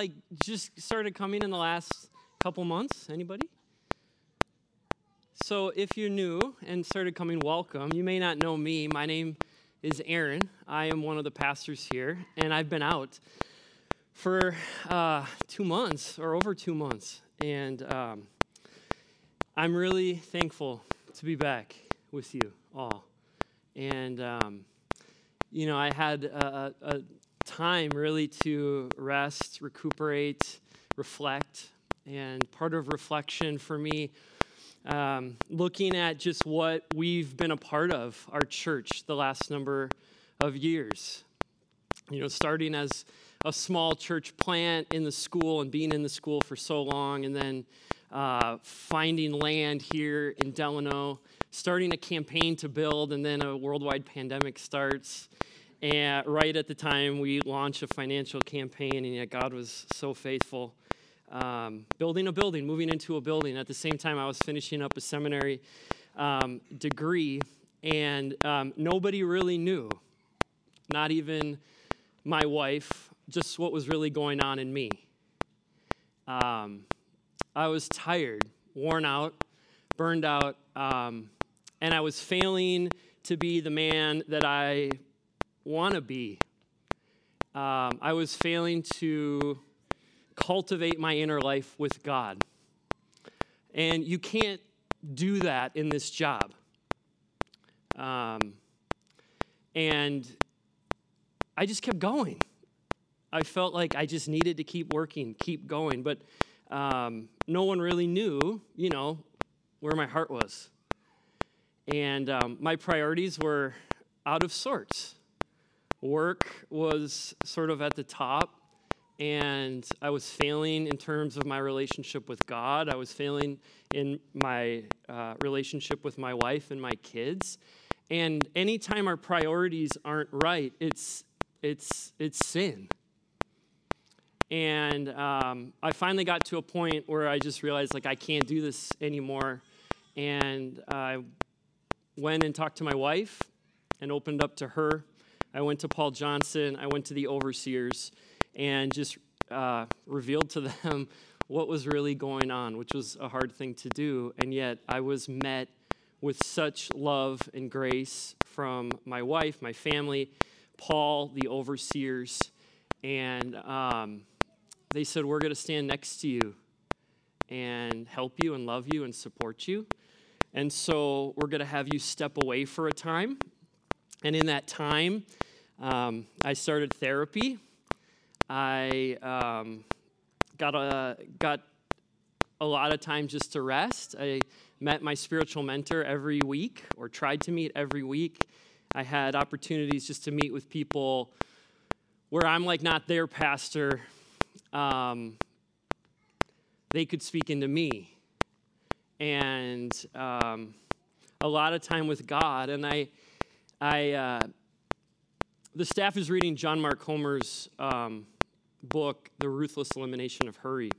like just started coming in the last couple months? Anybody? So, if you're new and started coming, welcome. You may not know me. My name is Aaron. I am one of the pastors here, and I've been out for uh, two months or over two months. And um, I'm really thankful to be back with you all. And, um, you know, I had a, a time really to rest, recuperate, reflect. And part of reflection for me um, looking at just what we've been a part of, our church, the last number of years. You know, starting as a small church plant in the school and being in the school for so long, and then uh, finding land here in Delano, starting a campaign to build, and then a worldwide pandemic starts. And right at the time, we launched a financial campaign, and yet God was so faithful um, building a building, moving into a building. At the same time, I was finishing up a seminary um, degree, and um, nobody really knew, not even my wife, just what was really going on in me. Um, I was tired, worn out, burned out, um, and I was failing to be the man that I want to be. Um, I was failing to cultivate my inner life with God. And you can't do that in this job. Um, and I just kept going. I felt like I just needed to keep working, keep going. But um, no one really knew, you know, where my heart was. And um, my priorities were out of sorts. Work was sort of at the top, and I was failing in terms of my relationship with God. I was failing in my uh, relationship with my wife and my kids. And anytime our priorities aren't right, it's it's it's sin. And um, I finally got to a point where I just realized like I can't do this anymore. And I went and talked to my wife and opened up to her. I went to Paul Johnson. I went to the overseers and just uh, revealed to them what was really going on, which was a hard thing to do. And yet I was met with such love and grace from my wife, my family, Paul, the overseers, and um, they said, We're going to stand next to you and help you and love you and support you. And so we're going to have you step away for a time. And in that time, um, I started therapy I um, got a got a lot of time just to rest. I met my spiritual mentor every week, or tried to meet every week. I had opportunities just to meet with people where I'm like not their pastor. Um, they could speak into me, and um, a lot of time with God. And I, I, uh, the staff is reading John Mark Comer's um, book, The Ruthless Elimination of Hurry.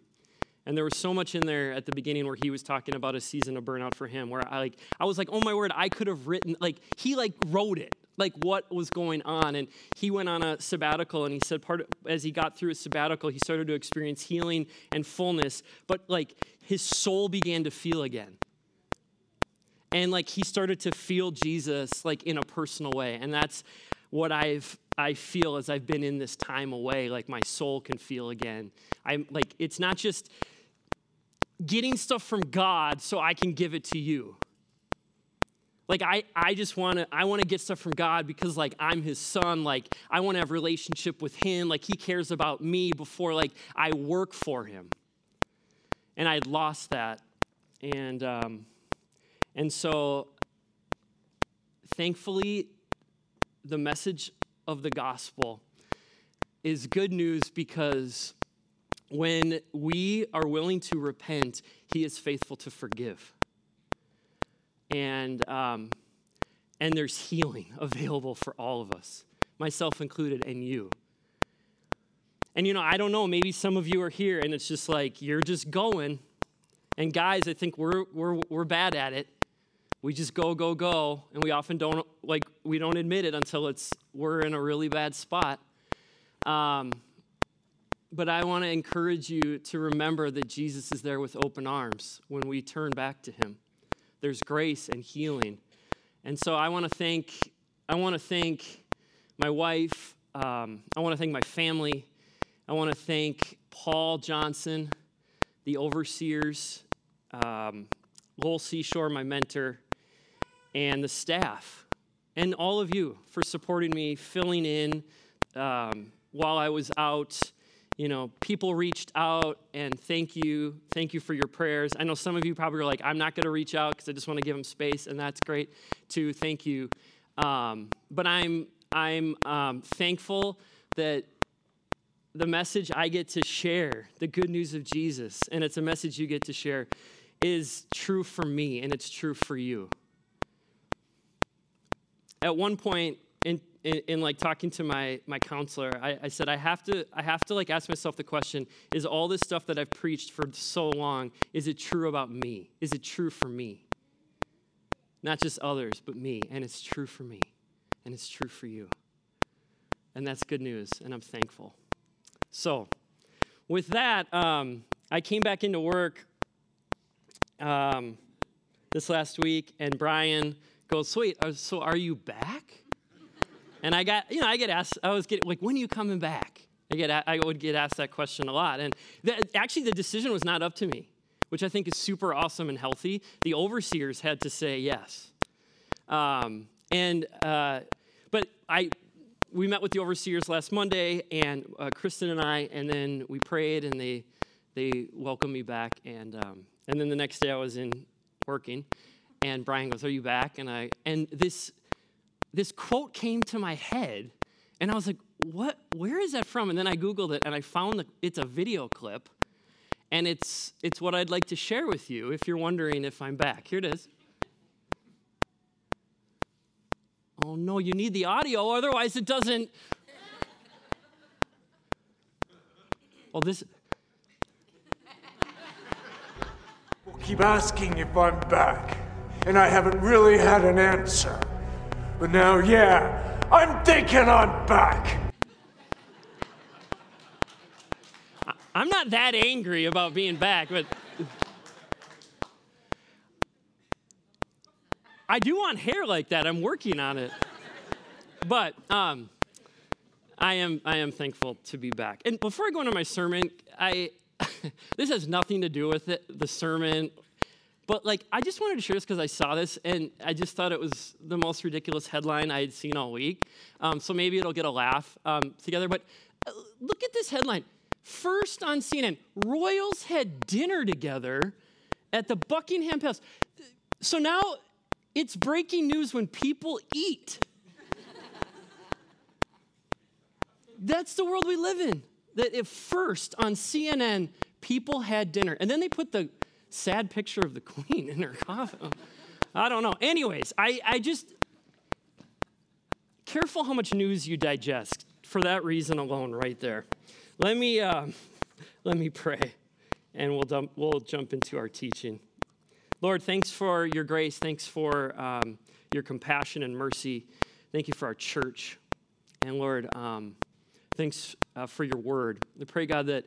And there was so much in there at the beginning where he was talking about a season of burnout for him, where I like I was like, oh my word, I could have written like he like wrote it, like what was going on. And he went on a sabbatical and he said part of, as he got through his sabbatical, he started to experience healing and fullness, but like his soul began to feel again. And like he started to feel Jesus like in a personal way. And that's what I've I feel as I've been in this time away, like my soul can feel again. I'm like, it's not just getting stuff from God so I can give it to you. Like I, I just want to I want to get stuff from God because like I'm his son, like I want to have relationship with him, like he cares about me before like I work for him. And I lost that. And um, and so thankfully the message of the gospel is good news because when we are willing to repent, He is faithful to forgive. And, um, and there's healing available for all of us, myself included, and you. And you know, I don't know, maybe some of you are here and it's just like you're just going. And guys, I think we're, we're, we're bad at it we just go go go and we often don't like we don't admit it until it's we're in a really bad spot um, but I want to encourage you to remember that Jesus is there with open arms when we turn back to him. There's grace and healing. And so I want to thank I want to thank my wife, um, I want to thank my family. I want to thank Paul Johnson, the overseers, um, Lowell Seashore, my mentor, and the staff, and all of you for supporting me, filling in um, while I was out. You know, people reached out and thank you. Thank you for your prayers. I know some of you probably are like, I'm not going to reach out because I just want to give them space, and that's great too. Thank you. Um, but I'm I'm um, thankful that the message I get to share, the good news of Jesus, and it's a message you get to share, is true for me and it's true for you. At one point in, in, in like talking to my, my counselor, I, I said, I have to, I have to like ask myself the question, is all this stuff that I've preached for so long, is it true about me? Is it true for me? Not just others, but me. And it's true for me. And it's true for you. And that's good news, and I'm thankful. So, with that, um, I came back into work um, this last week, and Brian goes, "Sweet, uh, so are you back?" And I got, you know, I get asked, I was getting like, "When are you coming back?" I get, I would get asked that question a lot, and actually, the decision was not up to me, which I think is super awesome and healthy. The overseers had to say yes, um, and uh, but I we met with the overseers last Monday, and uh, Kristen and I, and then we prayed, and they they welcomed me back, and um, and then the next day I was in working, and Brian goes, "Are you back?" And I and this this quote came to my head, and I was like, "What? Where is that from?" And then I googled it, and I found that it's a video clip, and it's it's what I'd like to share with you if you're wondering if I'm back. Here it is. Oh no, you need the audio, otherwise it doesn't. Well, this. Well, keep asking if I'm back, and I haven't really had an answer. But now, yeah, I'm thinking I'm back. I'm not that angry about being back, but. I do want hair like that. I'm working on it. But um, I am I am thankful to be back. And before I go into my sermon, I this has nothing to do with it, the sermon. But like I just wanted to share this because I saw this and I just thought it was the most ridiculous headline I had seen all week. Um, so maybe it'll get a laugh um, together. But uh, look at this headline. First on CNN, royals had dinner together at the Buckingham Palace. So now it's breaking news when people eat. That's the world we live in. That if first on CNN, people had dinner, and then they put the sad picture of the queen in her coffin. I don't know. Anyways, I, I just, careful how much news you digest for that reason alone, right there. Let me, uh, let me pray, and we'll, dump, we'll jump into our teaching. Lord, thanks for your grace. Thanks for um, your compassion and mercy. Thank you for our church. And Lord, um, thanks uh, for your word. I pray, God, that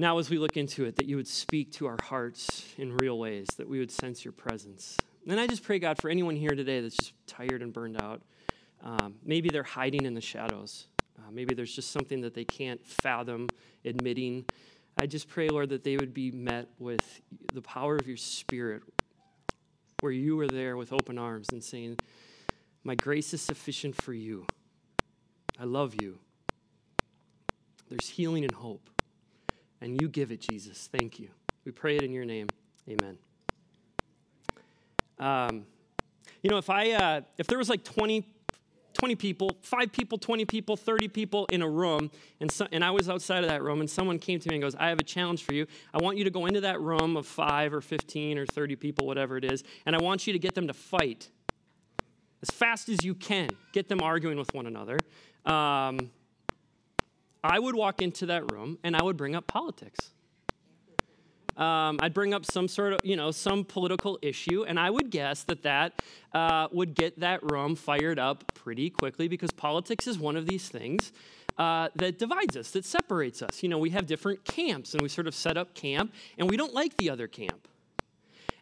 now as we look into it, that you would speak to our hearts in real ways, that we would sense your presence. And I just pray, God, for anyone here today that's just tired and burned out. Um, maybe they're hiding in the shadows. Uh, maybe there's just something that they can't fathom admitting. I just pray, Lord, that they would be met with the power of your Spirit, where you are there with open arms and saying, My grace is sufficient for you. I love you. There's healing and hope. And you give it, Jesus. Thank you. We pray it in your name. Amen. Um, you know, if I uh, if there was like 20 20 people, five people, 20 people, 30 people in a room, and, so, and I was outside of that room, and someone came to me and goes, I have a challenge for you. I want you to go into that room of five or 15 or 30 people, whatever it is, and I want you to get them to fight as fast as you can, get them arguing with one another. Um, I would walk into that room and I would bring up politics. Um, I'd bring up some sort of, you know, some political issue, and I would guess that that uh, would get that room fired up pretty quickly because politics is one of these things uh, that divides us, that separates us. You know, we have different camps, and we sort of set up camp, and we don't like the other camp.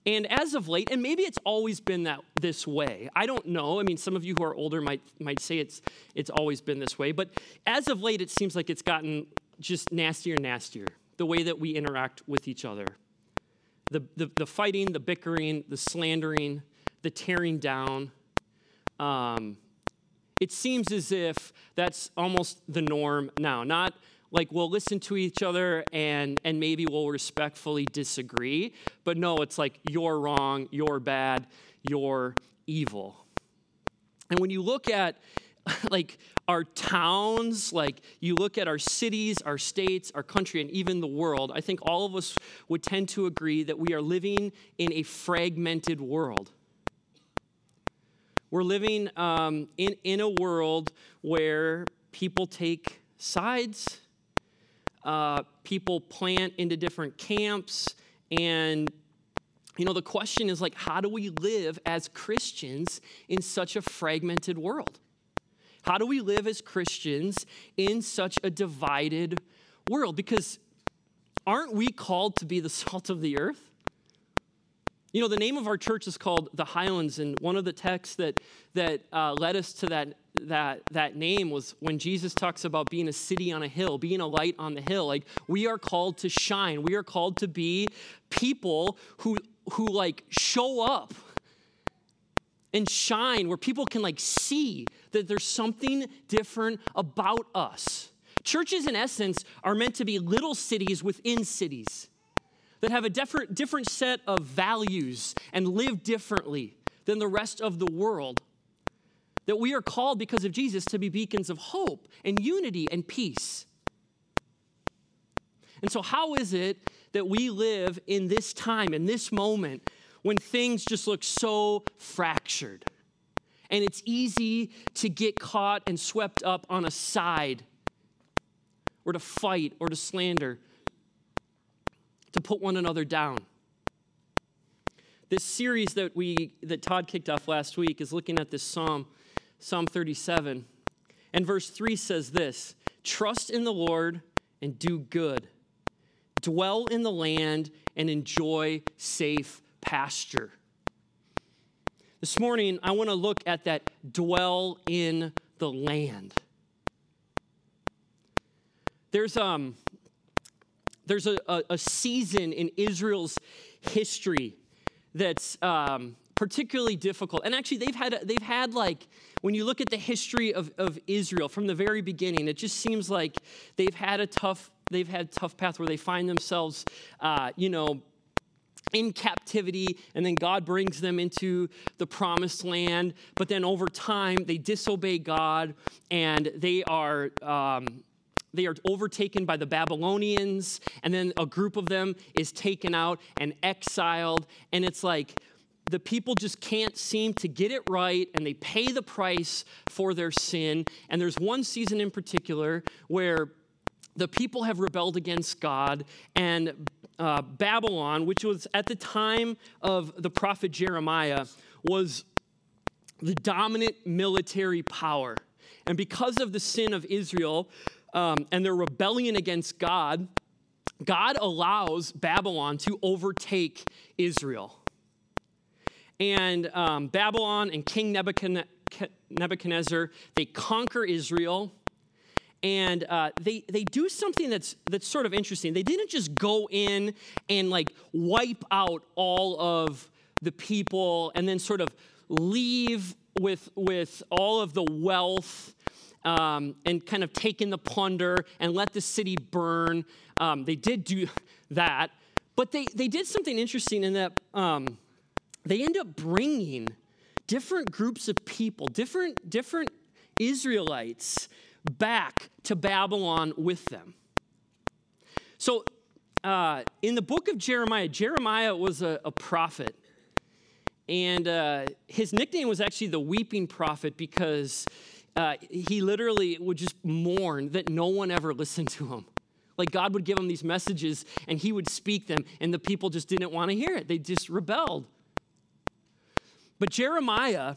And as of late, and maybe it's always been that this way. I don't know. I mean, some of you who are older might might say it's it's always been this way, but as of late, it seems like it's gotten just nastier and nastier. The way that we interact with each other, the the, the fighting, the bickering, the slandering, the tearing down. Um, it seems as if that's almost the norm now. Not like we'll listen to each other and and maybe we'll respectfully disagree, but no, it's like you're wrong, you're bad, you're evil. And when you look at like our towns, like you look at our cities, our states, our country, and even the world, I think all of us would tend to agree that we are living in a fragmented world. We're living um, in, in a world where people take sides, uh, people plant into different camps, and you know, the question is like, how do we live as Christians in such a fragmented world? How do we live as Christians in such a divided world? Because aren't we called to be the salt of the earth? You know, the name of our church is called the Highlands, and one of the texts that, that uh, led us to that, that, that name was when Jesus talks about being a city on a hill, being a light on the hill. Like, we are called to shine. We are called to be people who, who like, show up and shine where people can, like, see that there's something different about us. Churches, in essence, are meant to be little cities within cities that have a different, different set of values and live differently than the rest of the world. That we are called because of Jesus to be beacons of hope and unity and peace. And so, how is it that we live in this time, in this moment, when things just look so fractured? And it's easy to get caught and swept up on a side, or to fight, or to slander, to put one another down. This series that we that Todd kicked off last week is looking at this psalm, Psalm 37. And verse 3 says this: Trust in the Lord and do good. Dwell in the land and enjoy safe pasture. This morning, I want to look at that dwell in the land. There's um there's a, a, a season in Israel's history that's um, particularly difficult. And actually, they've had, they've had like, when you look at the history of, of Israel from the very beginning, it just seems like they've had a tough, they've had tough path where they find themselves, uh, you know, in captivity, and then God brings them into the promised land. But then over time, they disobey God, and they are um, they are overtaken by the Babylonians, and then a group of them is taken out and exiled. And it's like the people just can't seem to get it right, and they pay the price for their sin. And there's one season in particular where the people have rebelled against God, and uh, Babylon, which was at the time of the prophet Jeremiah, was the dominant military power. And because of the sin of Israel, um, and their rebellion against God, God allows Babylon to overtake Israel. And um, Babylon and King Nebuchadnezzar, they conquer Israel. And uh, they, they do something that's, that's sort of interesting. They didn't just go in and like wipe out all of the people and then sort of leave with, with all of the wealth um, and kind of take in the plunder and let the city burn. Um, they did do that, but they, they did something interesting in that um, they end up bringing different groups of people, different, different Israelites back to Babylon with them. So, uh, in the book of Jeremiah, Jeremiah was a, a prophet. And uh, his nickname was actually the weeping prophet because uh, he literally would just mourn that no one ever listened to him. Like God would give him these messages and he would speak them, and the people just didn't want to hear it. They just rebelled. But Jeremiah,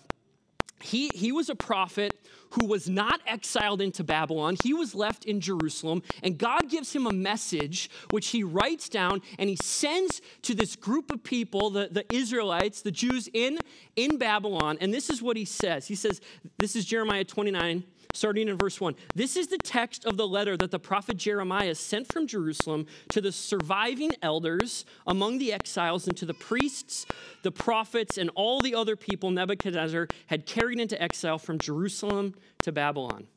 he, he was a prophet who was not exiled into Babylon. He was left in Jerusalem, and God gives him a message which he writes down and he sends to this group of people, the, the Israelites, the Jews in, in Babylon. And this is what he says He says, This is Jeremiah 29 starting in verse 1. This is the text of the letter that the prophet Jeremiah sent from Jerusalem to the surviving elders among the exiles and to the priests, the prophets, and all the other people Nebuchadnezzar had carried into exile from Jerusalem to Babylon.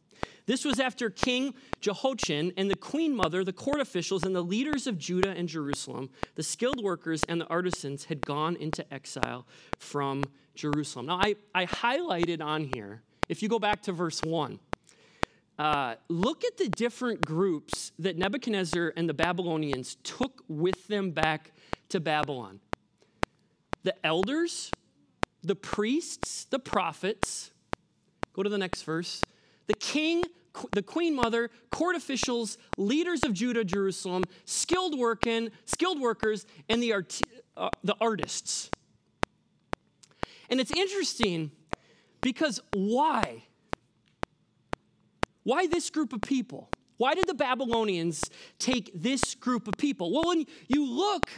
This was after King Jehoiachin and the queen mother, the court officials, and the leaders of Judah and Jerusalem, the skilled workers and the artisans had gone into exile from Jerusalem. Now, I, I highlighted on here if you go back to verse 1, uh, look at the different groups that Nebuchadnezzar and the Babylonians took with them back to Babylon the elders, the priests, the prophets. Go to the next verse. The king, the queen mother, court officials, leaders of Judah, Jerusalem, skilled working, skilled workers, and the, art, uh, the artists. And it's interesting because why? Why this group of people? Why did the Babylonians take this group of people? Well, when you look,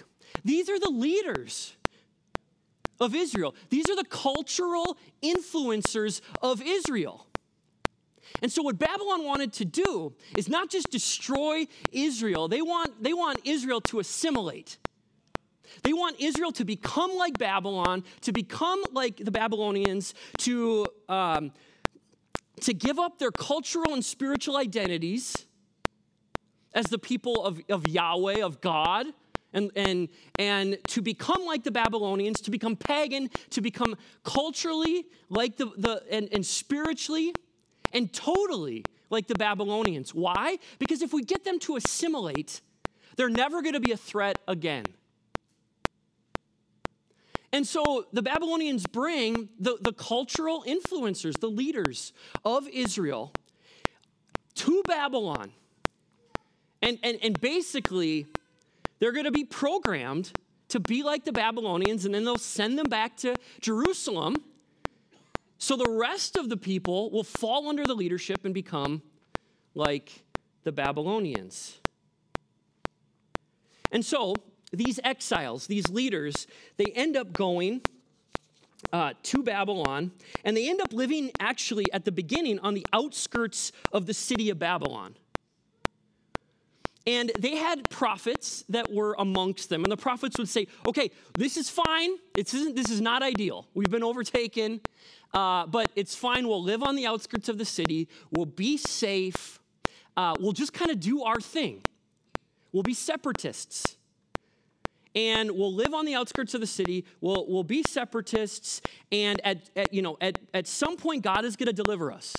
these are the leaders of Israel. These are the cultural influencers of Israel. And so what Babylon wanted to do is not just destroy Israel, they want, they want Israel to assimilate. They want Israel to become like Babylon, to become like the Babylonians, to, um, to give up their cultural and spiritual identities as the people of, of Yahweh, of God, and, and, and to become like the Babylonians, to become pagan, to become culturally like the, the and, and spiritually and totally like the Babylonians. Why? Because if we get them to assimilate, they're never going to be a threat again. And so the Babylonians bring the, the cultural influencers, the leaders of Israel, to Babylon. And, and, and basically, they're going to be programmed to be like the Babylonians, and then they'll send them back to Jerusalem. So the rest of the people will fall under the leadership and become like the Babylonians. And so these exiles, these leaders, they end up going uh, to Babylon, and they end up living actually at the beginning on the outskirts of the city of Babylon. And they had prophets that were amongst them, and the prophets would say, "Okay, this is fine. This isn't. This is not ideal. We've been overtaken, uh, but it's fine. We'll live on the outskirts of the city. We'll be safe. Uh, we'll just kind of do our thing. We'll be separatists." and we'll live on the outskirts of the city. We'll, we'll be separatists. And at, at, you know, at, at some point, God is going to deliver us.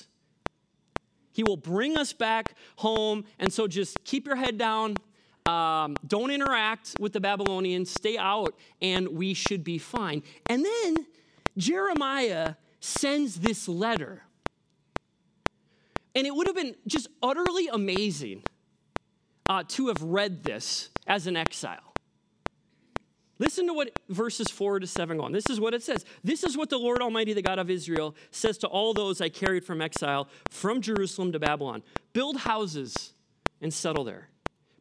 He will bring us back home. And so just keep your head down. Um, don't interact with the Babylonians. Stay out, and we should be fine. And then Jeremiah sends this letter. And it would have been just utterly amazing uh, to have read this as an exile. Listen to what verses 4 to 7 go on. This is what it says. This is what the Lord Almighty, the God of Israel, says to all those I carried from exile from Jerusalem to Babylon Build houses and settle there.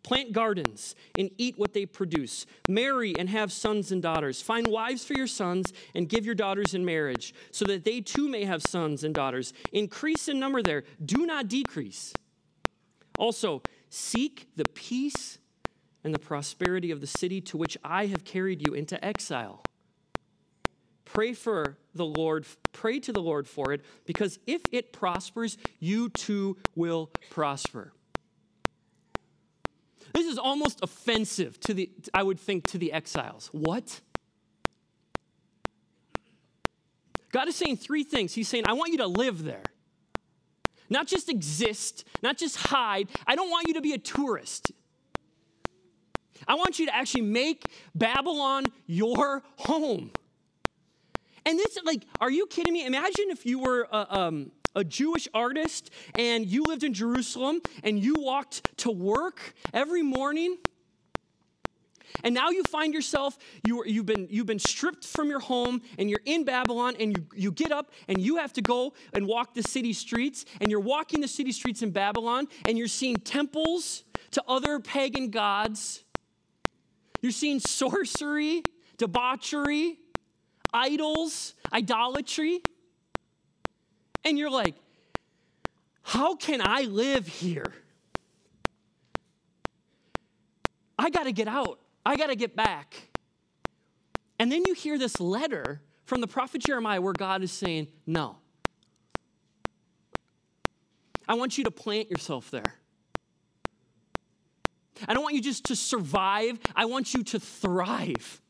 Plant gardens and eat what they produce. Marry and have sons and daughters. Find wives for your sons and give your daughters in marriage, so that they too may have sons and daughters. Increase in number there, do not decrease. Also, seek the peace and the prosperity of the city to which I have carried you into exile. Pray for the Lord, pray to the Lord for it, because if it prospers, you too will prosper. This is almost offensive to the, I would think, to the exiles. What? God is saying three things. He's saying, I want you to live there. Not just exist, not just hide. I don't want you to be a tourist. I want you to actually make Babylon your home. And this, like, are you kidding me? Imagine if you were a, um, a Jewish artist and you lived in Jerusalem and you walked to work every morning And now you find yourself, you, you've, been, you've been stripped from your home and you're in Babylon and you, you get up and you have to go and walk the city streets. And you're walking the city streets in Babylon and you're seeing temples to other pagan gods. You're seeing sorcery, debauchery, idols, idolatry. And you're like, how can I live here? I got to get out. I got to get back. And then you hear this letter from the prophet Jeremiah where God is saying, No. I want you to plant yourself there. I don't want you just to survive, I want you to thrive.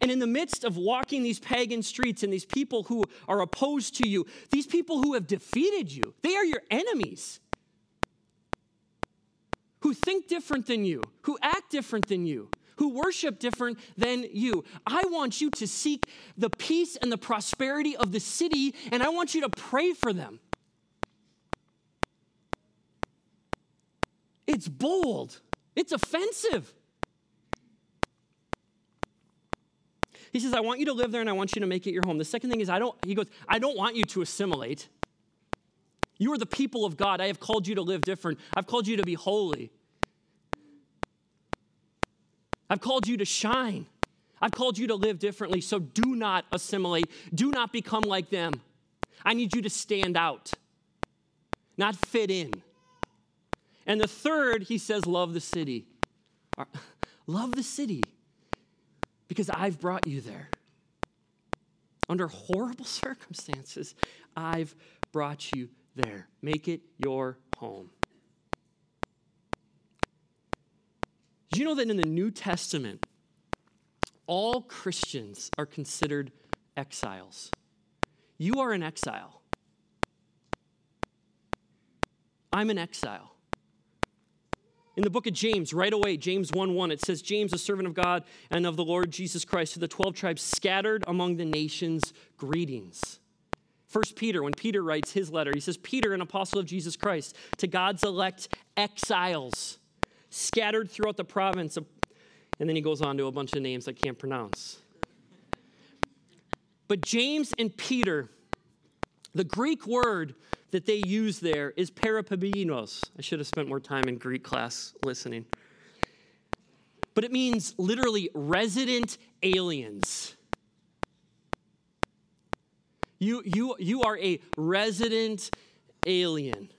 And in the midst of walking these pagan streets and these people who are opposed to you, these people who have defeated you, they are your enemies who think different than you, who act different than you, who worship different than you. I want you to seek the peace and the prosperity of the city, and I want you to pray for them. It's bold, it's offensive. He says, I want you to live there and I want you to make it your home. The second thing is, I don't, he goes, I don't want you to assimilate. You are the people of God. I have called you to live different. I've called you to be holy. I've called you to shine. I've called you to live differently. So do not assimilate. Do not become like them. I need you to stand out, not fit in. And the third, he says, love the city. Love the city because I've brought you there. Under horrible circumstances, I've brought you there. Make it your home. Did you know that in the New Testament, all Christians are considered exiles? You are an exile. I'm an exile. In the book of James, right away, James 1 1, it says, James, a servant of God and of the Lord Jesus Christ, to the 12 tribes scattered among the nations, greetings. First Peter, when Peter writes his letter, he says, Peter, an apostle of Jesus Christ, to God's elect exiles scattered throughout the province. Of, and then he goes on to a bunch of names I can't pronounce. But James and Peter, the Greek word that they use there is parapabinos. I should have spent more time in Greek class listening. But it means literally resident aliens. You, you, you are a resident alien.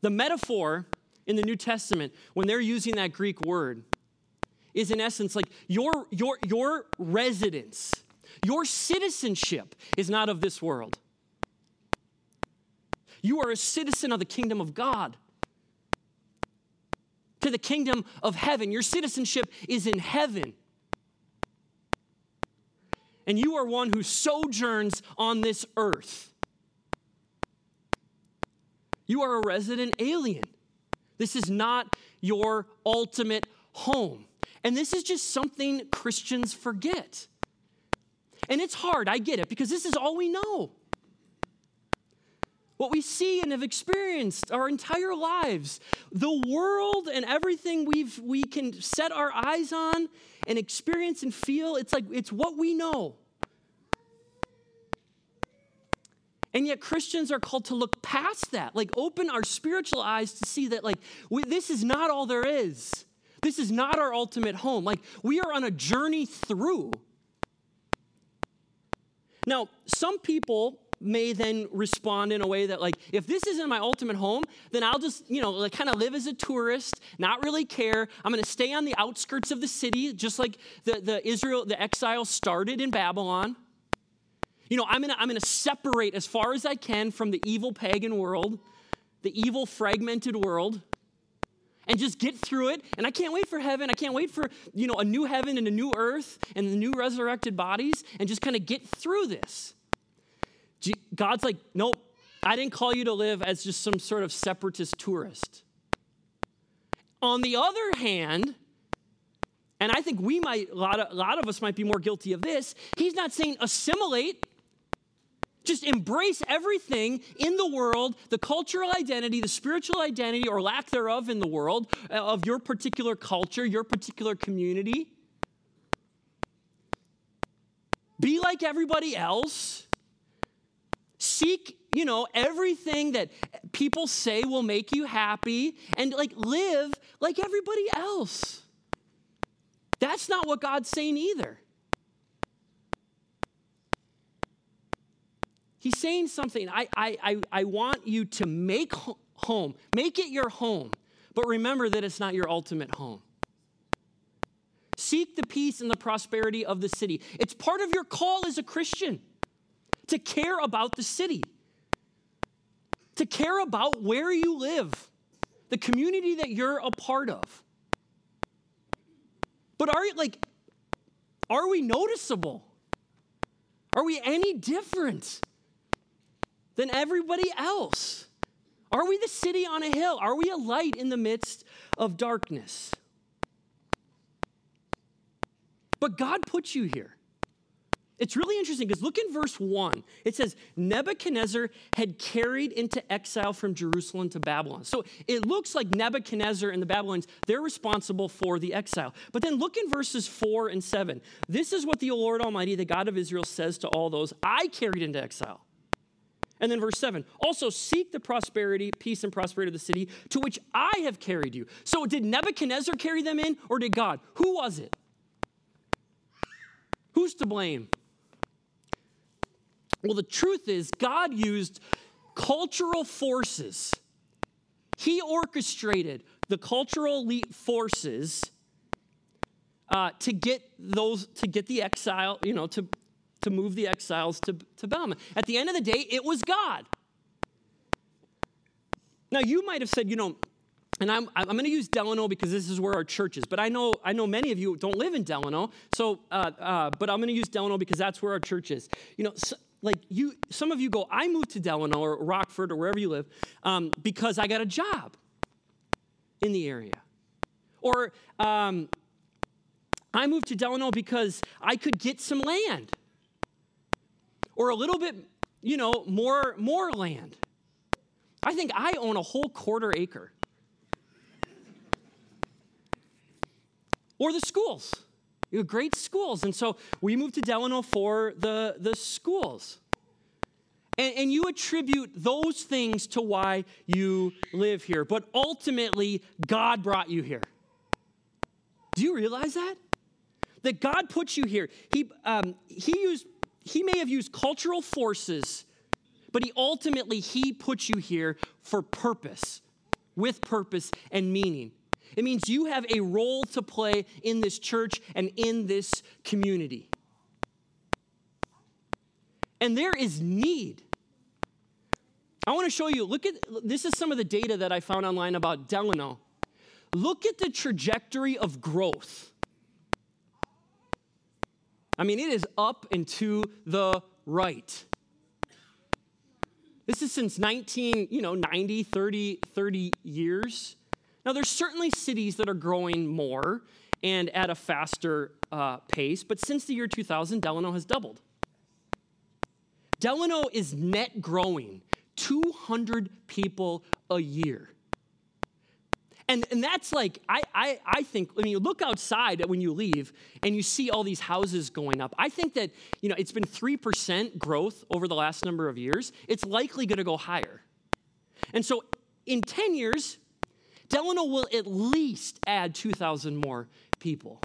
The metaphor in the New Testament, when they're using that Greek word, is in essence like your, your, your residence, your citizenship is not of this world. You are a citizen of the kingdom of God, to the kingdom of heaven. Your citizenship is in heaven and you are one who sojourns on this earth. You are a resident alien. This is not your ultimate home. And this is just something Christians forget. And it's hard, I get it, because this is all we know. What we see and have experienced our entire lives, the world and everything we've, we can set our eyes on and experience and feel, it's like it's what we know. And yet Christians are called to look past that, like open our spiritual eyes to see that like we, this is not all there is. This is not our ultimate home. Like we are on a journey through. Now, some people may then respond in a way that like if this isn't my ultimate home then i'll just you know like kind of live as a tourist not really care i'm going to stay on the outskirts of the city just like the, the israel the exile started in babylon you know, I'm gonna, I'm gonna separate as far as I can from the evil pagan world, the evil fragmented world, and just get through it. And I can't wait for heaven. I can't wait for, you know, a new heaven and a new earth and the new resurrected bodies and just kind of get through this. God's like, nope, I didn't call you to live as just some sort of separatist tourist. On the other hand, and I think we might, a lot of, a lot of us might be more guilty of this, he's not saying assimilate. Just embrace everything in the world, the cultural identity, the spiritual identity, or lack thereof in the world uh, of your particular culture, your particular community. Be like everybody else. Seek, you know, everything that people say will make you happy and like live like everybody else. That's not what God's saying either. He's saying something. I, I, I, I want you to make home, make it your home, but remember that it's not your ultimate home. Seek the peace and the prosperity of the city. It's part of your call as a Christian to care about the city, to care about where you live, the community that you're a part of. But are like, are we noticeable? Are we any different? than everybody else? Are we the city on a hill? Are we a light in the midst of darkness? But God puts you here. It's really interesting because look in verse 1. It says, Nebuchadnezzar had carried into exile from Jerusalem to Babylon. So it looks like Nebuchadnezzar and the Babylonians, they're responsible for the exile. But then look in verses 4 and 7. This is what the Lord Almighty, the God of Israel, says to all those I carried into exile. And then verse 7 also seek the prosperity, peace, and prosperity of the city to which I have carried you. So did Nebuchadnezzar carry them in or did God? Who was it? Who's to blame? Well, the truth is, God used cultural forces. He orchestrated the cultural elite forces uh, to get those to get the exile, you know, to to move the exiles to, to Babylon. At the end of the day, it was God. Now, you might have said, you know, and I'm, I'm going to use Delano because this is where our church is. But I know, I know many of you don't live in Delano. So, uh, uh, but I'm going to use Delano because that's where our church is. You know, so, like you, some of you go, I moved to Delano or Rockford or wherever you live um, because I got a job in the area. Or um, I moved to Delano because I could get some land or a little bit, you know, more, more land. I think I own a whole quarter acre. or the schools. Great schools. And so we moved to Delano for the, the schools. And, and you attribute those things to why you live here. But ultimately, God brought you here. Do you realize that? That God put you here. He, um, he used he may have used cultural forces, but he ultimately he puts you here for purpose, with purpose and meaning. It means you have a role to play in this church and in this community. And there is need. I want to show you, look at this is some of the data that I found online about Delano. Look at the trajectory of growth I mean, it is up and to the right. This is since 19, you know, 90, 30, 30 years. Now, there's certainly cities that are growing more and at a faster uh, pace, but since the year 2000, Delano has doubled. Delano is net growing 200 people a year. And, and that's like, I, I, I think, when you look outside when you leave and you see all these houses going up, I think that, you know, it's been 3% growth over the last number of years. It's likely going to go higher. And so in 10 years, Delano will at least add 2,000 more people.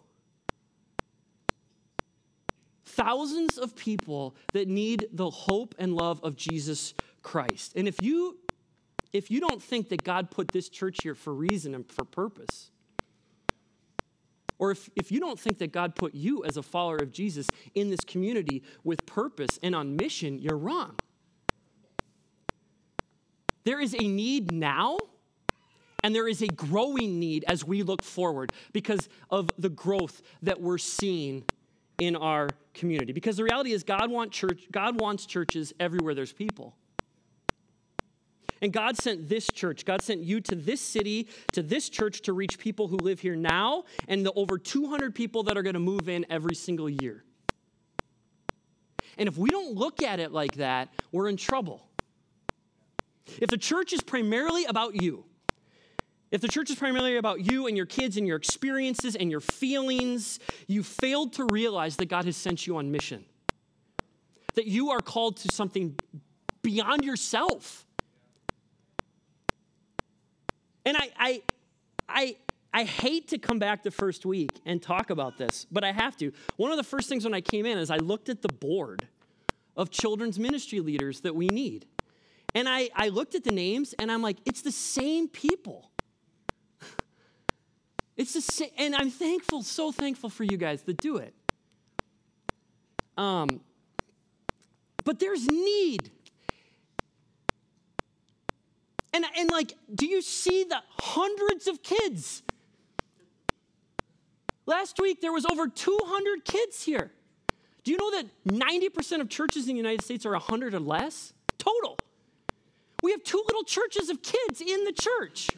Thousands of people that need the hope and love of Jesus Christ. And if you if you don't think that God put this church here for reason and for purpose, or if, if you don't think that God put you as a follower of Jesus in this community with purpose and on mission, you're wrong. There is a need now, and there is a growing need as we look forward because of the growth that we're seeing in our community. Because the reality is, God, want church, God wants churches everywhere there's people. And God sent this church, God sent you to this city, to this church to reach people who live here now, and the over 200 people that are going to move in every single year. And if we don't look at it like that, we're in trouble. If the church is primarily about you, if the church is primarily about you and your kids and your experiences and your feelings, you failed to realize that God has sent you on mission. That you are called to something beyond yourself. And I, I, I, I hate to come back the first week and talk about this, but I have to. One of the first things when I came in is I looked at the board of children's ministry leaders that we need. And I, I looked at the names and I'm like, it's the same people. It's the same, and I'm thankful, so thankful for you guys that do it. Um, but there's need. And, and like, do you see the hundreds of kids? Last week there was over 200 kids here. Do you know that 90% of churches in the United States are 100 or less? Total. We have two little churches of kids in the church.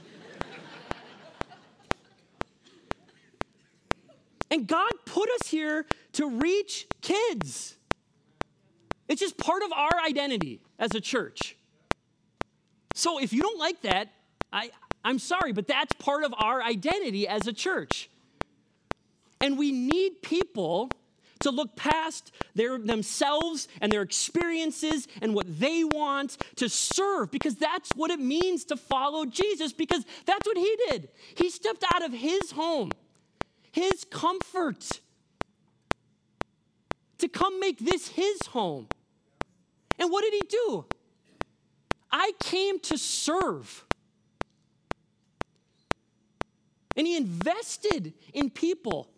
And God put us here to reach kids. It's just part of our identity as a church. So if you don't like that, I, I'm sorry, but that's part of our identity as a church. And we need people to look past their themselves and their experiences and what they want to serve because that's what it means to follow Jesus because that's what he did. He stepped out of his home, his comfort to come make this his home. And what did he do? I came to serve. And he invested in people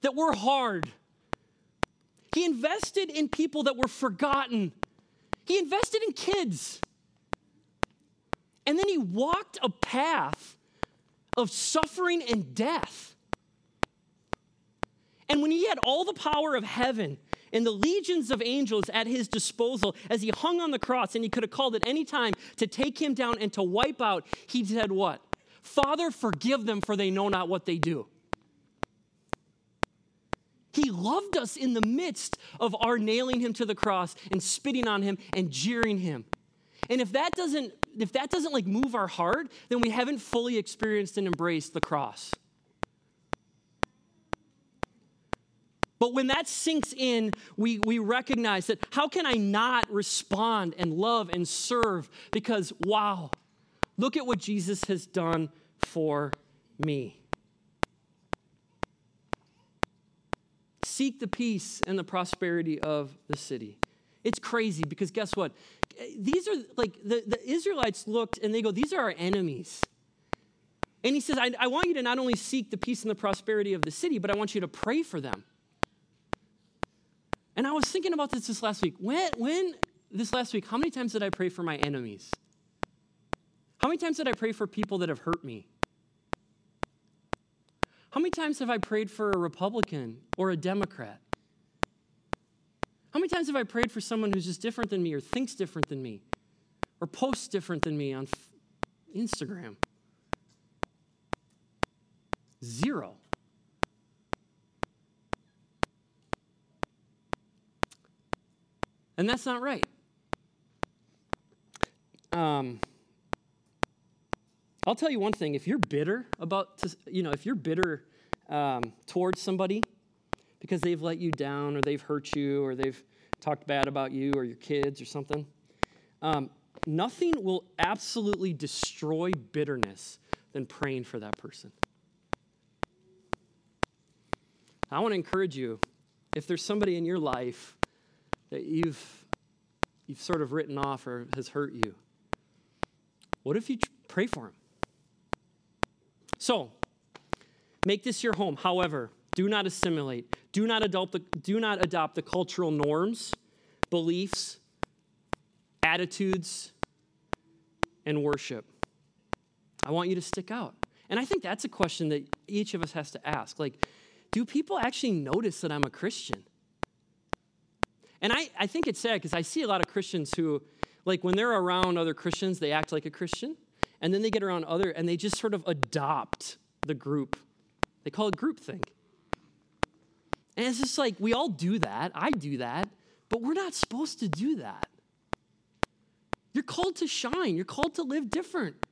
that were hard he invested in people that were forgotten. He invested in kids. And then he walked a path of suffering and death. And when he had all the power of heaven and the legions of angels at his disposal as he hung on the cross, and he could have called at any time to take him down and to wipe out, he said, What? Father, forgive them, for they know not what they do. He loved us in the midst of our nailing him to the cross and spitting on him and jeering him. And if that doesn't if that doesn't like move our heart, then we haven't fully experienced and embraced the cross. But when that sinks in, we, we recognize that how can I not respond and love and serve? Because, wow, look at what Jesus has done for me. Seek the peace and the prosperity of the city. It's crazy because guess what? These are like the, the Israelites looked and they go, These are our enemies. And he says, I, I want you to not only seek the peace and the prosperity of the city, but I want you to pray for them. And I was thinking about this this last week. When, when this last week, how many times did I pray for my enemies? How many times did I pray for people that have hurt me? How many times have I prayed for a Republican or a Democrat? How many times have I prayed for someone who's just different than me or thinks different than me or posts different than me on Instagram? Zero. And that's not right. Um, I'll tell you one thing if you're bitter about, you know, if you're bitter um, towards somebody because they've let you down or they've hurt you or they've talked bad about you or your kids or something, um, nothing will absolutely destroy bitterness than praying for that person. I want to encourage you if there's somebody in your life that you've, you've sort of written off or has hurt you, what if you pray for him? So, make this your home. However, do not assimilate. Do not adopt the, do not adopt the cultural norms, beliefs, attitudes, and worship. I want you to stick out. And I think that's a question that each of us has to ask. Like, do people actually notice that I'm a Christian? And I, I think it's sad because I see a lot of Christians who, like, when they're around other Christians, they act like a Christian and then they get around other and they just sort of adopt the group. They call it groupthink. And it's just like we all do that. I do that. But we're not supposed to do that. You're called to shine, you're called to live different.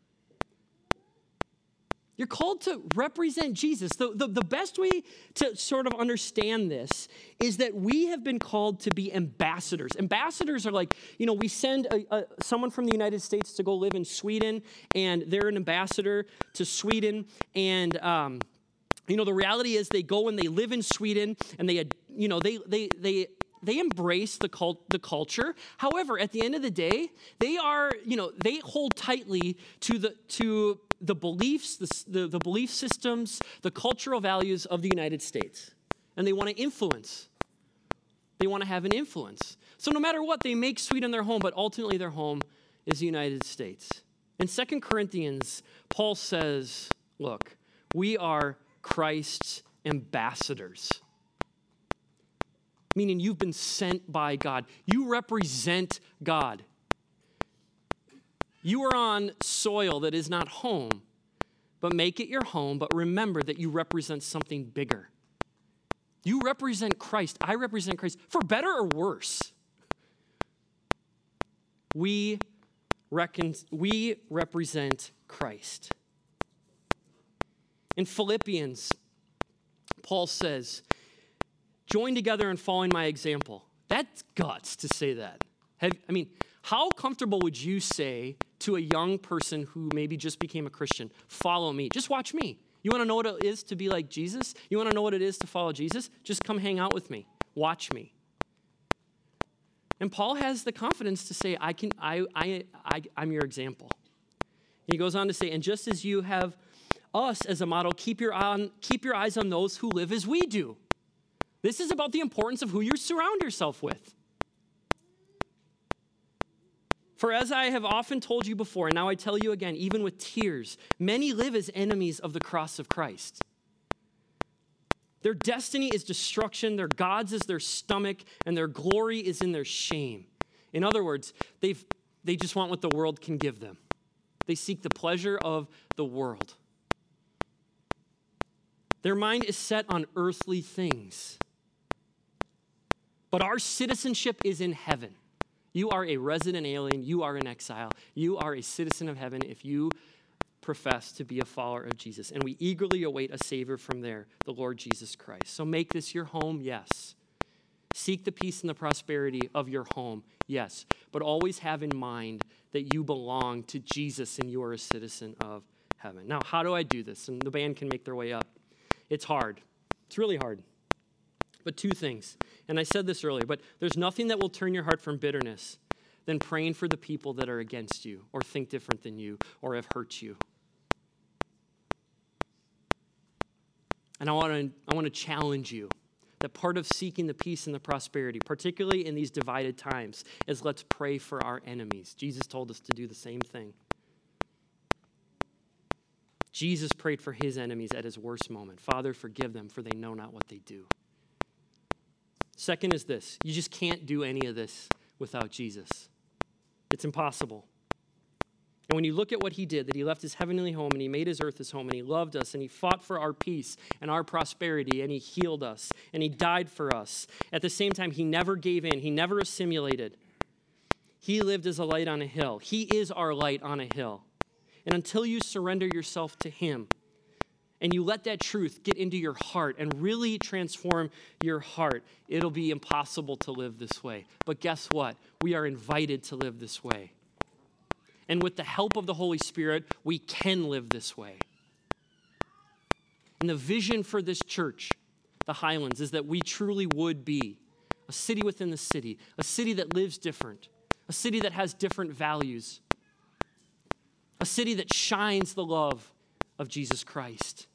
You're called to represent Jesus. The, the, the, best way to sort of understand this is that we have been called to be ambassadors. Ambassadors are like, you know, we send a, a, someone from the United States to go live in Sweden, and they're an ambassador to Sweden. And, um, you know, the reality is they go and they live in Sweden, and they, you know, they, they, they, they embrace the cult, the culture. However, at the end of the day, they are, you know, they hold tightly to the to the beliefs, the, the, the belief systems, the cultural values of the United States. And they want to influence. They want to have an influence. So no matter what, they make Sweden their home, but ultimately their home is the United States. In Second Corinthians, Paul says, look, we are Christ's ambassadors. Meaning you've been sent by God. You represent God. You are on soil that is not home, but make it your home, but remember that you represent something bigger. You represent Christ. I represent Christ, for better or worse. We, reckon, we represent Christ. In Philippians, Paul says, Join together in following my example. That's guts to say that. Have, I mean, how comfortable would you say to a young person who maybe just became a Christian, follow me? Just watch me. You want to know what it is to be like Jesus? You want to know what it is to follow Jesus? Just come hang out with me. Watch me. And Paul has the confidence to say, I can, I, I, I, I'm your example. He goes on to say, and just as you have us as a model, keep your, on, keep your eyes on those who live as we do. This is about the importance of who you surround yourself with. For as I have often told you before, and now I tell you again, even with tears, many live as enemies of the cross of Christ. Their destiny is destruction, their gods is their stomach, and their glory is in their shame. In other words, they've, they just want what the world can give them. They seek the pleasure of the world. Their mind is set on earthly things. But our citizenship is in heaven. You are a resident alien. You are an exile. You are a citizen of heaven if you profess to be a follower of Jesus. And we eagerly await a Savior from there, the Lord Jesus Christ. So make this your home, yes. Seek the peace and the prosperity of your home, yes. But always have in mind that you belong to Jesus and you are a citizen of heaven. Now, how do I do this? And the band can make their way up. It's hard, it's really hard. But two things, and I said this earlier, but there's nothing that will turn your heart from bitterness than praying for the people that are against you or think different than you or have hurt you. And I want to I want to challenge you that part of seeking the peace and the prosperity, particularly in these divided times, is let's pray for our enemies. Jesus told us to do the same thing. Jesus prayed for his enemies at his worst moment. Father, forgive them, for they know not what they do. Second is this you just can't do any of this without Jesus. It's impossible. And when you look at what he did, that he left his heavenly home and he made his earth his home and he loved us and he fought for our peace and our prosperity and he healed us and he died for us. At the same time, he never gave in, he never assimilated. He lived as a light on a hill. He is our light on a hill. And until you surrender yourself to him, and you let that truth get into your heart and really transform your heart, it'll be impossible to live this way. But guess what? We are invited to live this way. And with the help of the Holy Spirit, we can live this way. And the vision for this church, the Highlands, is that we truly would be a city within the city, a city that lives different, a city that has different values, a city that shines the love of Jesus Christ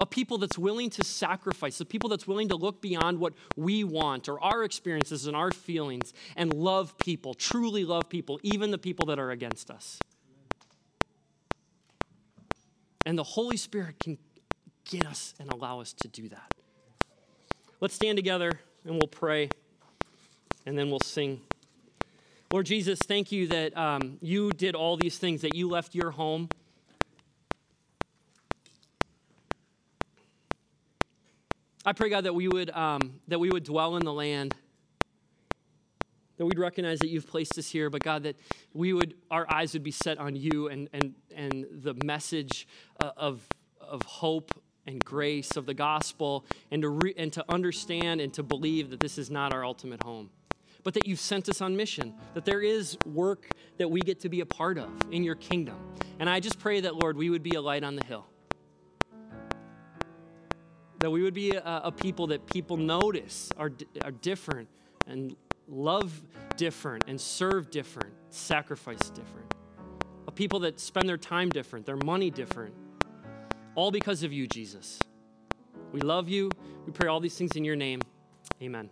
a people that's willing to sacrifice, a people that's willing to look beyond what we want or our experiences and our feelings and love people, truly love people, even the people that are against us. And the Holy Spirit can get us and allow us to do that. Let's stand together and we'll pray and then we'll sing. Lord Jesus, thank you that um, you did all these things, that you left your home I pray, God, that we would, um, that we would dwell in the land, that we'd recognize that you've placed us here, but God, that we would, our eyes would be set on you and, and, and the message uh, of, of hope and grace of the gospel and to, re- and to understand and to believe that this is not our ultimate home but that you've sent us on mission, that there is work that we get to be a part of in your kingdom. And I just pray that, Lord, we would be a light on the hill. That we would be a, a people that people notice are, are different and love different and serve different, sacrifice different. A people that spend their time different, their money different, all because of you, Jesus. We love you. We pray all these things in your name. Amen.